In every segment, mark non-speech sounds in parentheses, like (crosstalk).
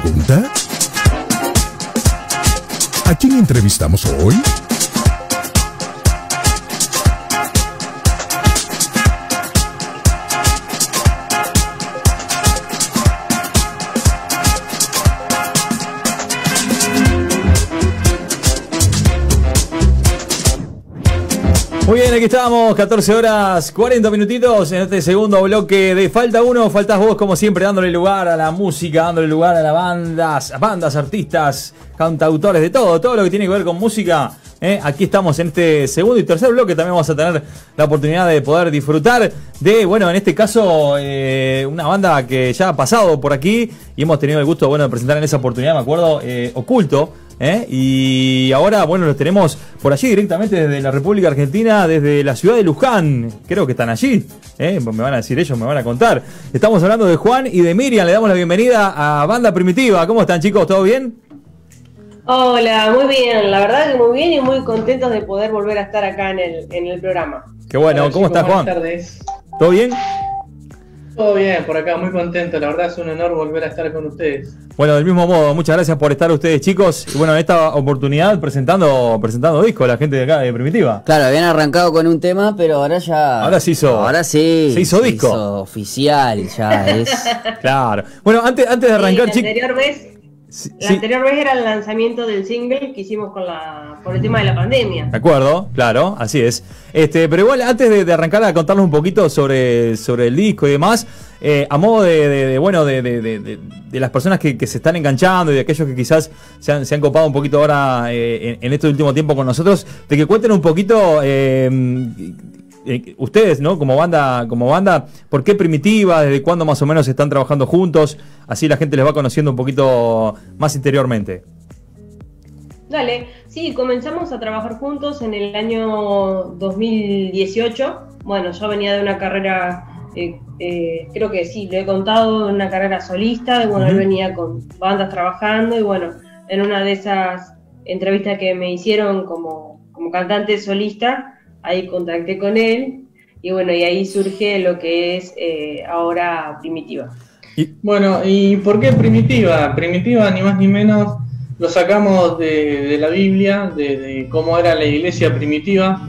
pregunta? ¿A quién entrevistamos hoy? Muy bien, aquí estamos, 14 horas 40 minutitos en este segundo bloque de Falta Uno, faltas vos como siempre dándole lugar a la música, dándole lugar a las bandas, bandas, artistas, cantautores, de todo, todo lo que tiene que ver con música. ¿eh? Aquí estamos en este segundo y tercer bloque, también vamos a tener la oportunidad de poder disfrutar de, bueno, en este caso, eh, una banda que ya ha pasado por aquí y hemos tenido el gusto, bueno, de presentar en esa oportunidad, me acuerdo, eh, Oculto. ¿Eh? Y ahora, bueno, los tenemos por allí directamente desde la República Argentina, desde la ciudad de Luján. Creo que están allí. ¿eh? Me van a decir ellos, me van a contar. Estamos hablando de Juan y de Miriam. Le damos la bienvenida a Banda Primitiva. ¿Cómo están, chicos? ¿Todo bien? Hola, muy bien. La verdad que muy bien y muy contentos de poder volver a estar acá en el, en el programa. Qué bueno. Hola, ¿Cómo chicos, estás, Juan? Buenas tardes. ¿Todo bien? Todo bien, por acá, muy contento. La verdad es un honor volver a estar con ustedes. Bueno, del mismo modo, muchas gracias por estar ustedes, chicos. Y bueno, en esta oportunidad presentando, presentando disco a la gente de acá de Primitiva. Claro, habían arrancado con un tema, pero ahora ya. Ahora se hizo- Ahora sí. se hizo disco. oficial, ya es. (laughs) Claro. Bueno, antes, antes de arrancar, Sí, chicos. anterior vez, Sí, la sí. anterior vez era el lanzamiento del single que hicimos con la, por el tema de la pandemia. De acuerdo, claro, así es. Este, pero igual, antes de, de arrancar a contarnos un poquito sobre, sobre el disco y demás, eh, a modo de, de- de, bueno, de, las personas que, que se están enganchando y de aquellos que quizás se han, se han copado un poquito ahora eh, en, en este último tiempo con nosotros, de que cuenten un poquito eh, eh, ustedes, ¿no? Como banda, como banda, ¿por qué primitiva? ¿Desde cuándo más o menos están trabajando juntos? Así la gente les va conociendo un poquito más interiormente. Dale, sí, comenzamos a trabajar juntos en el año 2018. Bueno, yo venía de una carrera, eh, eh, creo que sí, lo he contado, una carrera solista, y bueno, él Ujú. venía con bandas trabajando, y bueno, en una de esas entrevistas que me hicieron como, como cantante solista, ahí contacté con él, y bueno, y ahí surge lo que es eh, ahora Primitiva. Bueno, ¿y por qué primitiva? Primitiva, ni más ni menos, lo sacamos de, de la Biblia, de, de cómo era la iglesia primitiva,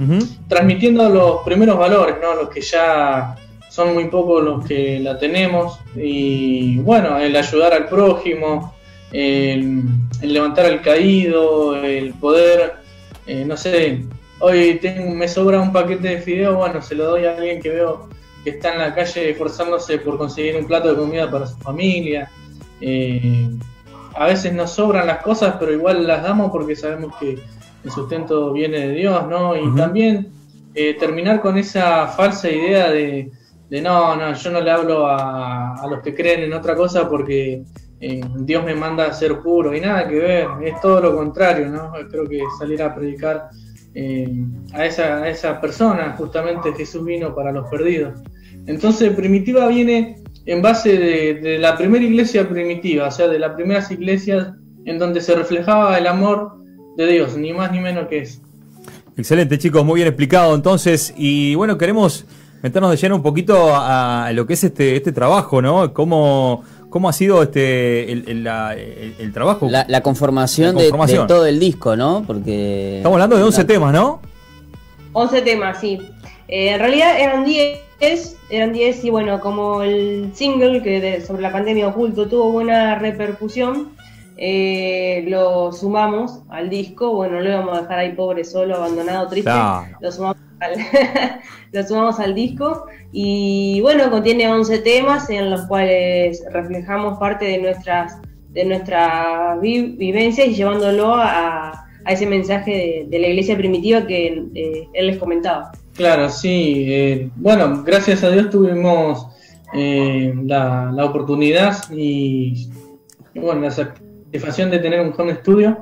transmitiendo los primeros valores, ¿no? Los que ya son muy pocos los que la tenemos. Y bueno, el ayudar al prójimo, el, el levantar al caído, el poder, eh, no sé, hoy tengo, me sobra un paquete de fideos, bueno, se lo doy a alguien que veo que está en la calle esforzándose por conseguir un plato de comida para su familia. Eh, a veces nos sobran las cosas, pero igual las damos porque sabemos que el sustento viene de Dios, ¿no? Y también eh, terminar con esa falsa idea de, de, no, no, yo no le hablo a, a los que creen en otra cosa porque eh, Dios me manda a ser puro y nada que ver, es todo lo contrario, ¿no? Creo que salir a predicar eh, a, esa, esa persona, justamente Jesús vino para los perdidos. Entonces, Primitiva viene en base de, de la primera iglesia primitiva, o sea, de las primeras iglesias en donde se reflejaba el amor de Dios, ni más ni menos que eso. Excelente, chicos, muy bien explicado entonces. Y bueno, queremos meternos de lleno un poquito a, a lo que es este, este trabajo, ¿no? ¿Cómo, cómo ha sido este el, el- la- el- el trabajo? La, la conformación, La de- conformación. De, todo el disco, ¿no? Porque. Estamos hablando de 11 temas, ¿no? 11 temas, sí. Eh, en realidad eran 10, eran 10 y bueno, como el single que de- sobre la pandemia oculto tuvo buena repercusión, eh, lo sumamos al disco, bueno, no lo íbamos a dejar ahí pobre, solo, abandonado, triste, Claro. lo, sumamos (laughs) lo sumamos al disco y bueno, contiene 11 temas en los cuales reflejamos parte de nuestras de nuestras vi- vivencias y llevándolo a, ese mensaje de, la iglesia primitiva que eh, él les comentaba. Claro, sí. eh, bueno, gracias a Dios tuvimos eh, la, la oportunidad y, y, bueno, la satisfacción de tener un home studio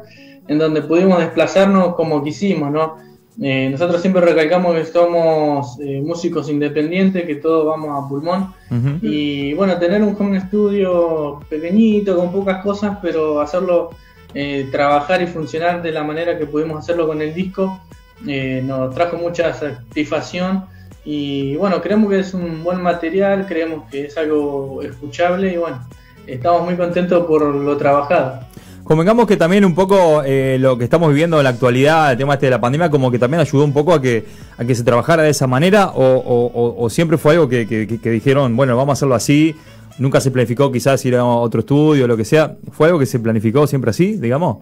en donde pudimos desplazarnos como quisimos, ¿no? Eh, nosotros siempre recalcamos que somos eh, músicos independientes, que todos vamos a pulmón. Y bueno, tener un home studio pequeñito, con pocas cosas, pero hacerlo eh, trabajar y funcionar de la manera que pudimos hacerlo con el disco, eh, nos trajo mucha satisfacción. Y bueno, creemos que es un buen material, creemos que es algo escuchable y bueno, estamos muy contentos por lo trabajado. Convengamos que también un poco eh, lo que estamos viviendo en la actualidad, el tema este de la pandemia, como que también ayudó un poco a que, a que se trabajara de esa manera, o, o- o- o siempre fue algo que, que- que dijeron, bueno, vamos a hacerlo así, nunca se planificó quizás ir a otro estudio lo que sea, ¿fue algo que se planificó siempre así, digamos?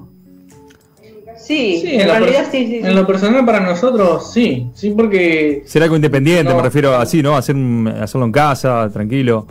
Sí, Sí, en, realidad sí, sí, sí. en lo personal para nosotros sí, sí porque Ser algo independiente, No. me refiero así, ¿no? Hacer un- hacerlo en casa, tranquilo.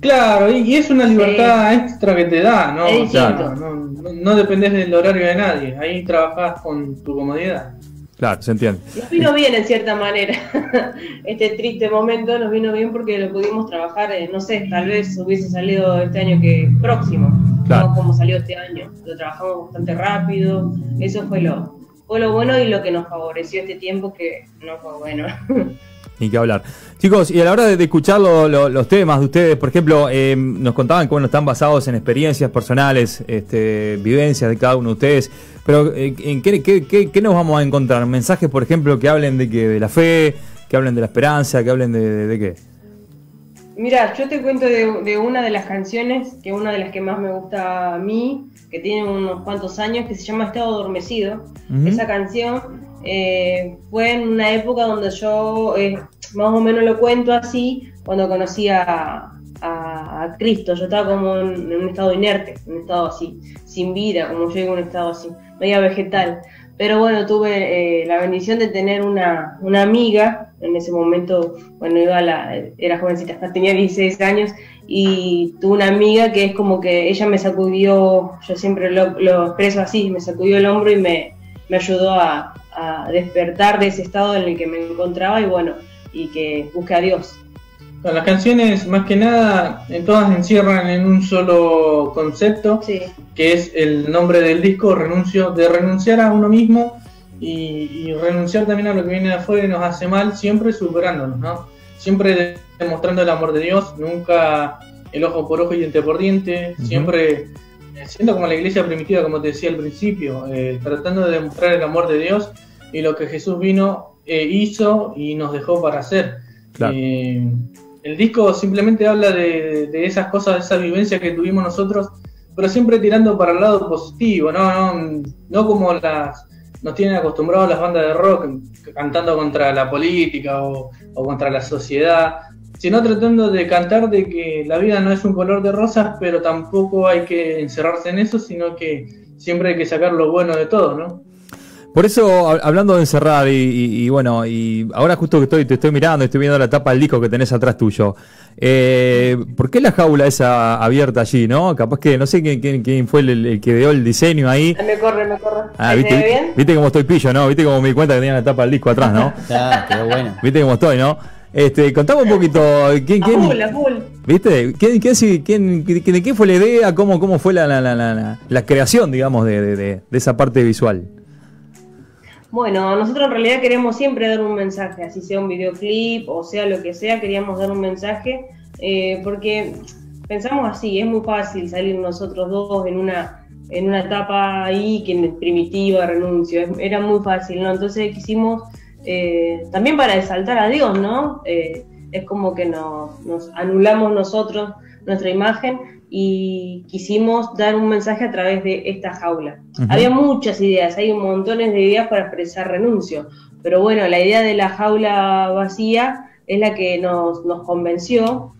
Claro, y, es una libertad extra que te da, ¿no? Es O sea, no, no, no dependés del horario de nadie, ahí trabajás con tu comodidad. Claro, se entiende. Nos vino bien en cierta manera. (laughs) Este triste momento nos vino bien porque lo pudimos trabajar, eh, no sé, tal vez hubiese salido este año que próximo, Claro. no como salió este año. Lo trabajamos bastante rápido, eso fue lo, fue lo bueno y lo que nos favoreció este tiempo que no fue bueno. (laughs) Ni que hablar. Chicos, y a la hora de, de escuchar lo- lo- los temas de ustedes, por ejemplo, eh, nos contaban que bueno, están basados en experiencias personales, este, vivencias de cada uno de ustedes, pero eh, ¿en qué, qué- qué- qué nos vamos a encontrar? ¿Mensajes, por ejemplo, que hablen de, que, de la fe, que hablen de la esperanza, que hablen de, de- de qué? Mira, yo te cuento de, de una de las canciones, que una de las que más me gusta a mí, que tiene unos cuantos años, que se llama Estado Adormecido. Esa canción eh, fue en una época donde yo, eh, más o menos lo cuento así, cuando conocí a, a- a Cristo. Yo estaba como en, en un estado inerte, en un estado así, sin vida, como yo digo, un estado así, media vegetal. Pero bueno, tuve eh, la bendición de tener una, una amiga, en ese momento, bueno, iba a la, era jovencita, (laughs) tenía 16 años, y tuve una amiga que es como que ella me sacudió, yo siempre lo, lo expreso así, me sacudió el hombro y me, me ayudó a, a despertar de ese estado en el que me encontraba y bueno, y que busque a Dios. Las canciones, más que nada, eh, todas encierran en un solo concepto, Sí, que es el nombre del disco, renuncio, de renunciar a uno mismo y, y renunciar también a lo que viene de afuera y nos hace mal, siempre superándonos, ¿no? Siempre de- demostrando el amor de Dios, nunca el ojo por ojo y diente por diente, siempre eh, siendo como la iglesia primitiva, como te decía al principio, eh, tratando de demostrar el amor de Dios y lo que Jesús vino, eh, hizo y nos dejó para hacer. Claro. Eh, el disco simplemente habla de, de esas cosas, de esa vivencia que tuvimos nosotros, pero siempre tirando para el lado positivo, no, no, no como las nos tienen acostumbrados las bandas de rock cantando contra la política o, o contra la sociedad, sino tratando de cantar de que la vida no es un color de rosas, pero tampoco hay que encerrarse en eso, sino que siempre hay que sacar lo bueno de todo, ¿no? Por eso, hab- hablando de encerrar, y, y- y bueno, y ahora justo que estoy, te estoy mirando, estoy viendo la tapa del disco que tenés atrás tuyo. Eh, ¿Por qué la jaula esa abierta allí, no? Capaz que, no sé quién, quién, quién fue el, el que dio el diseño ahí. me corre, me corre. Ah, ¿Se ¿viste, bien? viste cómo estoy pillo, ¿no? Viste cómo me di cuenta que tenía la tapa del disco atrás, ¿no? (laughs) Está, quedó bueno. Viste cómo estoy, ¿no? Este, contame un poquito, ¿quién, A full, quién, a full. ¿viste? ¿Quién, quién, quién- de qué fue la idea? ¿Cómo, cómo fue la, la, la, la- la- la creación, digamos, de, de- de- de esa parte visual? Bueno, nosotros en realidad queremos siempre dar un mensaje, así sea un videoclip o sea lo que sea, queríamos dar un mensaje, eh, porque pensamos así, es muy fácil salir nosotros dos en una en una etapa ahí que en primitiva, renuncio, es- era muy fácil, ¿no? Entonces quisimos, eh, también para exaltar a Dios, ¿no? Eh, es como que nos anulamos nosotros nuestra imagen y quisimos dar un mensaje a través de esta jaula. Había muchas ideas, hay montones de ideas para expresar renuncio, pero bueno, la idea de la jaula vacía es la que nos, nos convenció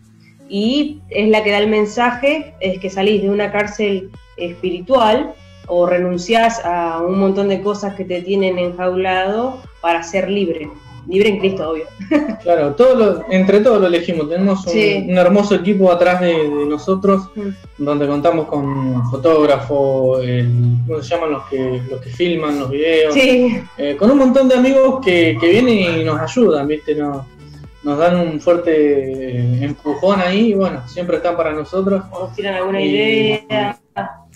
y es la que da el mensaje, es que salís de una cárcel espiritual o renunciás a un montón de cosas que te tienen enjaulado para ser libre, libre en Cristo, obvio. (laughs) Claro, todo lo- entre todos lo elegimos. Tenemos un, Sí. un hermoso equipo atrás de, de nosotros, Mm. donde contamos con fotógrafo, el, ¿cómo se llaman los que, los que filman los videos? Sí, Eh, con un montón de amigos que, que vienen y nos ayudan, ¿viste? Nos, nos dan un fuerte eh, empujón ahí y bueno, siempre están para nosotros. o nos tiran alguna Y- idea.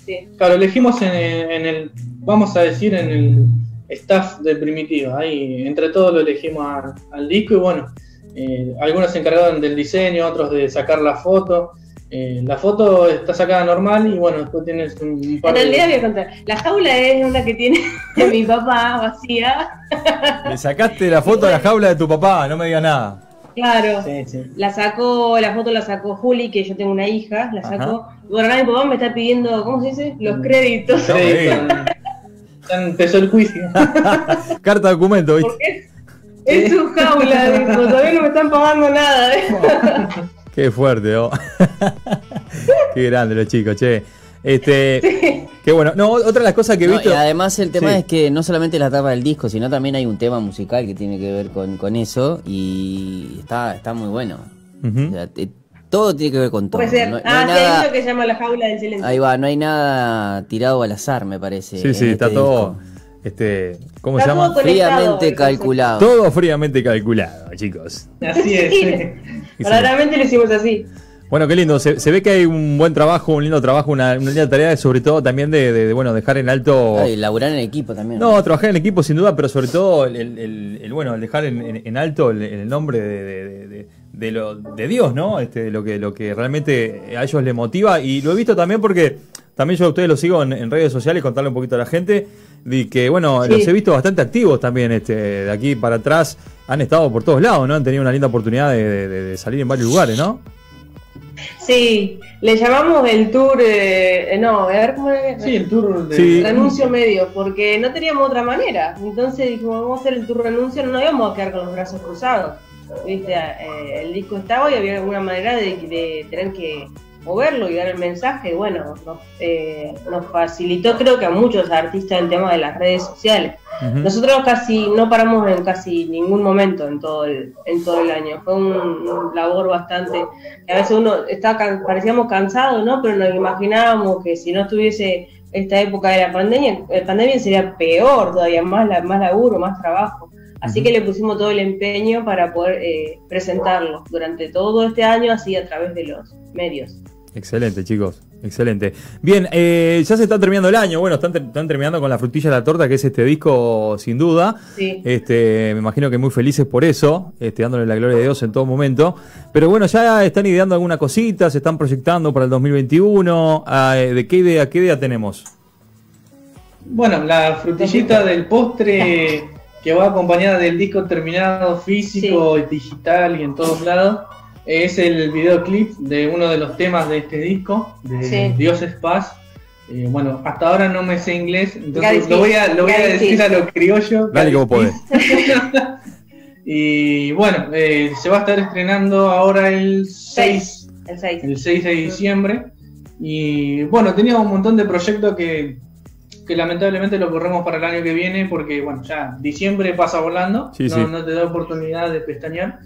Sí. Claro, elegimos en, en el, vamos a decir, en el staff de Primitiva. Ahí, entre todos lo elegimos a- al disco y bueno, eh, algunos se encargaron del diseño, otros de sacar la foto. Eh, la foto está sacada normal y bueno, después tienes un, un par En realidad voy a contar. La jaula es una que tiene (laughs) mi papá vacía. Le sacaste la foto a la jaula de tu papá, no me digas nada. Claro. Sí, sí. La sacó, la foto la sacó Juli, que yo tengo una hija, la Ajá. sacó. Y bueno, ahora mi papá me está pidiendo, ¿cómo se dice? Los créditos. Sí, eh. ya empezó el juicio. (laughs) Carta de documento, ¿viste? Porque es, es su jaula, (laughs) dijo, todavía no me están pagando nada. ¿eh? (laughs) Qué fuerte, ¿no? Qué grande los chicos, che. Este, qué bueno. No, otra de las cosas que he No, visto. y además el tema Sí. es que no solamente la tapa del disco, sino también hay un tema musical que tiene que ver con, con eso y está, está muy bueno. Ujú. O sea, todo tiene que ver con todo. Puede ser. No, no ah, hay sí, hay nada, uno que se llama La jaula del silencio. ahí va, no hay nada tirado al azar, me parece. Sí, sí, este está todo. disco. Este, ¿Cómo Está se llama? todo Fríamente calculado. Todo fríamente calculado, chicos. Así es. Sí. sí. Verdaderamente lo hicimos así. Bueno, qué lindo. Se, se ve que hay un buen trabajo, un lindo trabajo, una, una linda tarea, sobre todo también de, de- de, bueno, dejar en alto. Ay, laburar en equipo también. No, trabajar en equipo sin duda, pero sobre todo el, el- el- el, bueno, el dejar en, en- en alto el, el nombre de, de- de- lo, de Dios, ¿no? Este, lo que, lo que realmente a ellos les motiva. Y lo he visto también porque también yo a ustedes los sigo en, en redes sociales, contarle un poquito a la gente, de que bueno, Sí. los he visto bastante activos también, este, de aquí para atrás, han estado por todos lados, ¿no? Han tenido una linda oportunidad de, de- de- de salir en varios lugares, ¿no? Sí, le llamamos el tour, eh, no, a ver cómo era. Sí, el tour de. Sí. renuncio medio, porque no teníamos otra manera. Entonces dijimos, vamos a hacer el tour renuncio, no nos íbamos a quedar con los brazos cruzados. ¿Viste? Eh, el disco estaba y había alguna manera de, de tener que moverlo y dar el mensaje. Bueno, nos, eh, nos facilitó creo que a muchos artistas el tema de las redes sociales. Nosotros casi no paramos en casi ningún momento en todo el, en todo el año. Fue un, un labor bastante. A veces uno estaba parecíamos cansados, ¿no? Pero nos imaginábamos que si no estuviese esta época de la pandemia, la pandemia sería peor todavía, más, la, más laburo, más trabajo. Así que le pusimos todo el empeño para poder eh, presentarlo durante todo este año, así a través de los medios. Excelente, chicos. Excelente. Bien, eh, ya se está terminando el año. Bueno, están, ter- están terminando con la frutilla de la torta, que es este disco, sin duda. Sí. Este, me imagino que muy felices por eso, este, dándole la gloria de Dios en todo momento. Pero bueno, ya están ideando alguna cosita, se están proyectando para el 2021. Ah, eh, ¿De qué idea, qué idea tenemos? Bueno, la frutillita del postre (laughs) que va acompañada del disco terminado físico, y digital y en todos lados, es el videoclip de uno de los temas de este disco, de Sí. Dios es paz. Eh, bueno, hasta ahora no me sé inglés, entonces lo voy a, lo voy a decir a lo criollo. Dale vos podés. (laughs) y bueno, eh, se va a estar estrenando ahora el 6 El 6. el 6 de diciembre. Y bueno, teníamos un montón de proyectos que, que lamentablemente lo corremos para el año que viene porque, bueno, ya diciembre pasa volando, Sí, no, sí. no te da oportunidad de pestañear.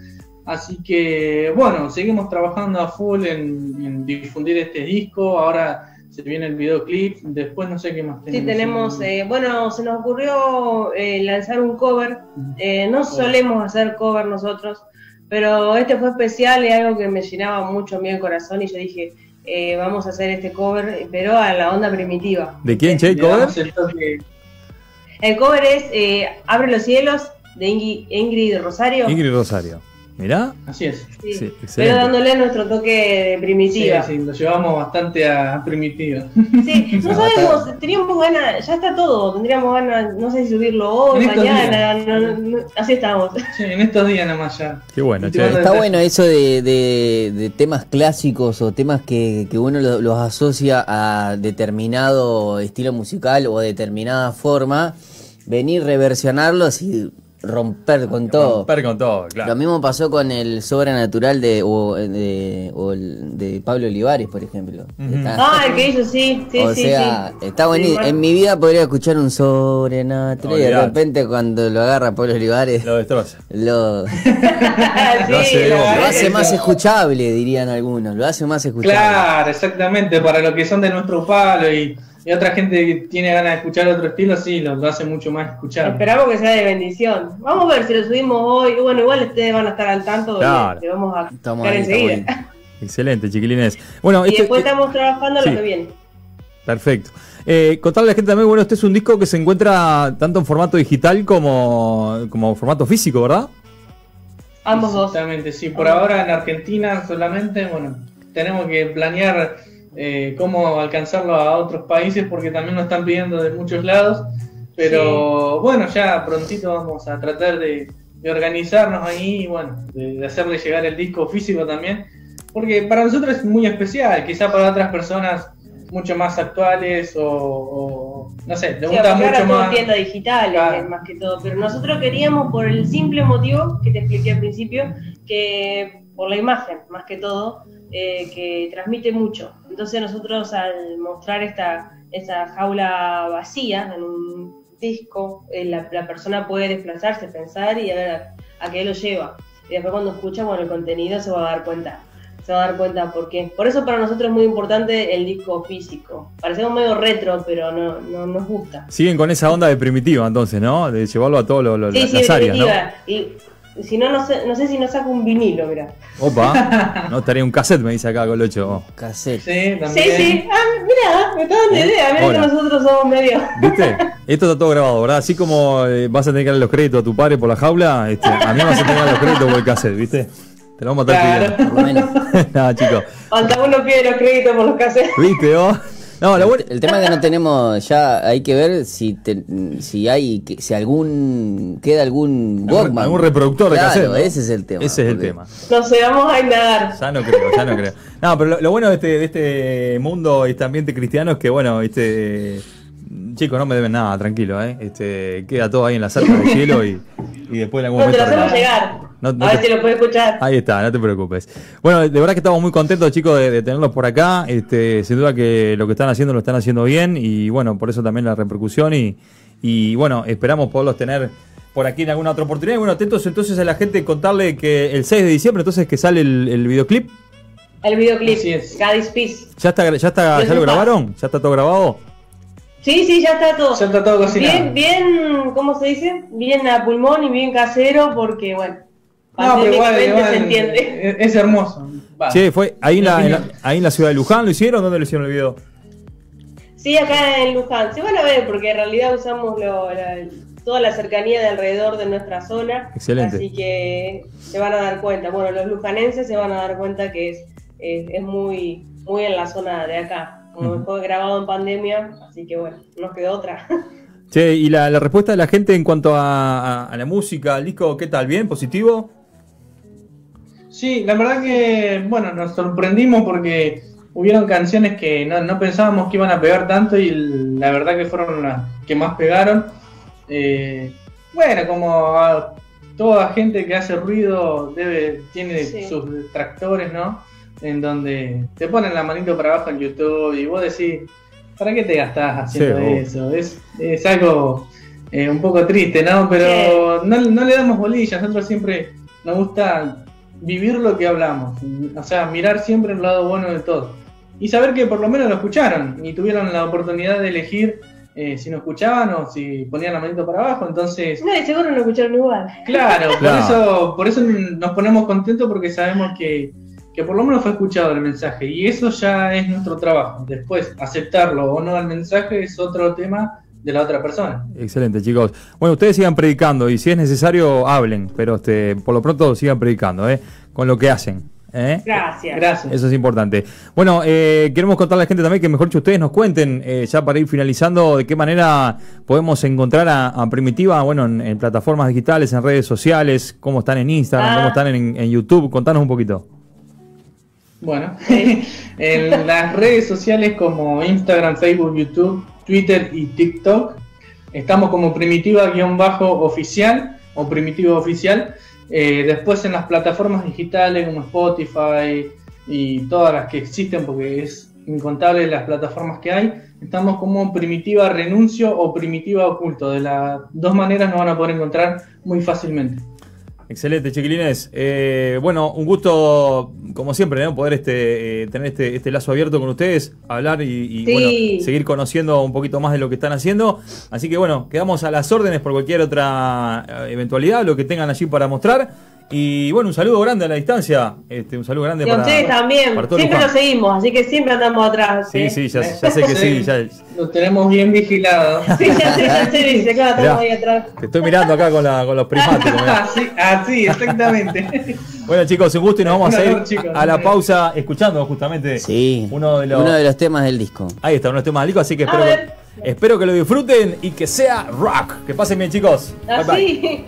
Así que, bueno, seguimos trabajando a full en, en difundir este disco. Ahora se viene el videoclip. Después no sé qué más Sí, tenemos. tenemos, eh, bueno, se nos ocurrió eh, lanzar un cover. Eh, no solemos hacer cover nosotros, pero este fue especial y algo que me llenaba mucho a mí el corazón y yo dije, eh, vamos a hacer este cover, pero a la onda primitiva. ¿De quién, Che? ¿Cover? el cover es eh, Abre los cielos de Ingrid Rosario. Ingrid Rosario. Mirá. Así es. Sí, Sí, pero dándole nuestro toque de Sí, sí, lo llevamos bastante a primitiva. Sí, no (laughs) sabemos, teníamos ganas, ya está todo, tendríamos ganas, no sé si subirlo hoy, mañana, no, no, no, así estamos. Sí, en estos días nada más ya. Qué bueno, che. a- Está bueno eso de, de- de temas clásicos o temas que, que uno lo- los asocia a determinado estilo musical o determinada forma, venir, reversionarlos y romper con todo. Romper con todo, Lo claro. mismo pasó con el Sobrenatural de, o, de, o el de Pablo Olivares, por ejemplo. Está- Ah, el que hizo, sí, sí, o sí. sea, sí. está buenísimo. Sí, en mi vida podría escuchar un Sobrenatural y de repente cuando lo agarra Pablo Olivares Lo destroza. lo, (laughs) (laughs) sí, Lo hace lo hace más escuchable, dirían algunos. Lo hace más escuchable. Claro, exactamente, para lo que son de nuestro palo y, y otra gente que tiene ganas de escuchar otro estilo, sí, lo, lo hace mucho más escuchable. Esperamos que sea de bendición. Vamos a ver si lo subimos hoy. Bueno, igual ustedes van a estar al tanto Claro. le vamos a Estamos ahí, enseguida. Excelente, chiquilines. Bueno, Y este- después estamos trabajando sí. lo que viene. Perfecto. Eh, contarle a la gente también, bueno, este es un disco que se encuentra tanto en formato digital como, como formato físico, ¿verdad? Ambos dos. Exactamente, sí, por ahora en Argentina solamente, bueno, tenemos que planear eh, cómo alcanzarlo a otros países porque también nos están pidiendo de muchos lados, pero bueno, ya prontito vamos a tratar de, de organizarnos ahí y bueno, de, de hacerle llegar el disco físico también, porque para nosotros es muy especial, quizá para otras personas mucho más actuales o, o, no sé, le Sí, gusta ahora mucho todo más. tienda digital Claro. eh, más que todo, pero nosotros queríamos por el simple motivo que te expliqué al principio, que por la imagen más que todo, eh, que transmite mucho. Entonces nosotros al mostrar esta, esta jaula vacía en un disco, eh, la, la persona puede desplazarse, pensar y a ver a, a qué lo lleva. Y después cuando escucha, bueno, el contenido se va a dar cuenta se va a dar cuenta por qué. Por eso para nosotros es muy importante el disco físico. Parecemos medio retro, pero no, no nos gusta. Siguen con esa onda de primitiva entonces, ¿no? De llevarlo a todas Sí, sí, las áreas, ¿no? definitiva. Y si no, no sé, no sé si nos saca un vinilo, mira. Opa, (laughs) no estaría un cassette, me dice acá Colocho. Cassette. Sí, Sí, también. sí. Ah, mira, me está dando ¿Eh? idea. Mira Hola. que nosotros somos medio. ¿Viste? Esto está todo grabado, ¿verdad? Así como eh, vas a tener que darle los créditos a tu padre por la jaula, este, a mí vas a tener que dar los créditos por el cassette, ¿viste? Te lo vamos a estar Claro. Bueno, pidiendo. (laughs) Nada, chicos. Hasta uno pide los créditos por los cassettes. ¿Viste vos? No, lo bueno. el tema es que no (laughs) tenemos, ya hay que ver si te- si hay, que- si algún, queda algún Walkman. Algún reproductor de Claro, cassette. ¿no? ese es el tema. Ese es el tema. No sé, vamos a indagar. Ya no creo, ya no creo. No, pero lo, lo bueno de este, de este mundo, este ambiente cristiano es que, bueno, este. Chicos, no me deben nada, tranquilo, ¿eh? Este, queda todo ahí en la sala del cielo y, y después en algún No te momento. lo hacemos llegar. No- no a ver te- si lo puedes escuchar. Ahí está, no te preocupes. Bueno, de verdad que estamos muy contentos, chicos, de, de tenerlos por acá. Este, sin duda que lo que están haciendo lo están haciendo bien y bueno, por eso también la repercusión y, y bueno, esperamos poderlos tener por aquí en alguna otra oportunidad. Y bueno, atentos entonces a la gente contarle que el 6 de diciembre entonces que sale el, el videoclip. El videoclip. Cádiz Peace. ¿Ya está, ya está, ya lo grabaron? ¿Ya está todo grabado? Sí, sí, ya está todo. Ya está todo cocinado. Bien, bien, ¿cómo se dice? Bien a pulmón y bien casero porque, bueno, No, pero igual, igual, se entiende. Es, es hermoso. Va. Sí, fue ahí en, la, en la- opinión. ahí en la ciudad de Luján, ¿lo hicieron? ¿Dónde lo hicieron el video? Sí, acá en Luján. Se van a ver porque en realidad usamos lo- la- toda la cercanía de alrededor de nuestra zona. Excelente. Así que se van a dar cuenta. Bueno, los lujanenses se van a dar cuenta que es, es, es muy, muy en la zona de acá. Como fue grabado en pandemia, así que bueno, nos quedó otra. (laughs) Che, y la, la respuesta de la gente en cuanto a, a- a la música, al disco, ¿qué tal? ¿Bien? ¿Positivo? Sí, la verdad que, bueno, nos sorprendimos porque hubieron canciones que no, no pensábamos que iban a pegar tanto y la verdad que fueron las que más pegaron. Eh, bueno, como a toda gente que hace ruido debe tiene Sí. sus detractores, ¿no? En donde te ponen la manito para abajo en YouTube y vos decís, ¿para qué te gastás haciendo Sí, eso? Es, es algo eh, un poco triste, ¿no? Pero no, no le damos bolilla, nosotros siempre nos gusta vivir lo que hablamos, o sea, mirar siempre el lado bueno de todo. Y saber que por lo menos lo escucharon y tuvieron la oportunidad de elegir eh, si nos escuchaban o si ponían la manito para abajo, entonces... No, de seguro lo escucharon igual. Claro, por (laughs) Claro. eso, por eso nos ponemos contentos porque sabemos que, que por lo menos fue escuchado el mensaje y eso ya es nuestro trabajo. Después, aceptarlo o no al mensaje es otro tema de la otra persona. Excelente, chicos. Bueno, ustedes sigan predicando y si es necesario, hablen, pero este, por lo pronto sigan predicando, ¿eh? Con lo que hacen. ¿eh? Gracias. Gracias. Eso es importante. Bueno, eh, queremos contarle a la gente también que mejor que ustedes nos cuenten, eh, ya para ir finalizando, de qué manera podemos encontrar a, a Primitiva, bueno, en, en plataformas digitales, en redes sociales, cómo están en Instagram, Ah. cómo están en, en YouTube. Contanos un poquito. Bueno, (laughs) en las redes sociales como Instagram, Facebook, YouTube, Twitter y TikTok, estamos como primitiva-oficial o primitiva oficial. Eh, después en las plataformas digitales como Spotify y todas las que existen, porque es incontable las plataformas que hay, estamos como primitiva renuncio o primitiva oculto. De las dos maneras nos van a poder encontrar muy fácilmente. Excelente, chiquilines. Eh, bueno, un gusto, como siempre, ¿no? poder este, eh, tener este, este lazo abierto con ustedes, hablar y, y, Sí. bueno, seguir conociendo un poquito más de lo que están haciendo. Así que bueno, quedamos a las órdenes por cualquier otra eh, eventualidad, lo que tengan allí para mostrar. Y bueno, un saludo grande a la distancia. Este, un saludo grande Y para, ustedes también. para Siempre lo seguimos, así que siempre andamos atrás. Sí, ¿eh? sí, ya, ya sé que (laughs) sí. Ya, Lo tenemos bien vigilado. (laughs) Sí, ya sé, ya sé, dice, claro, estamos ahí atrás. te estoy mirando acá con, la- con los prismáticos. mirá. (laughs) Así, así, exactamente. Bueno, chicos, un gusto y nos vamos a ir chicos. a, la pausa escuchando justamente Sí. uno de los. Uno de los temas del disco. Ahí está, uno de los temas del disco, así que espero, que, espero que lo disfruten y que sea rock. Que pasen bien, chicos. Bye, bye. Así.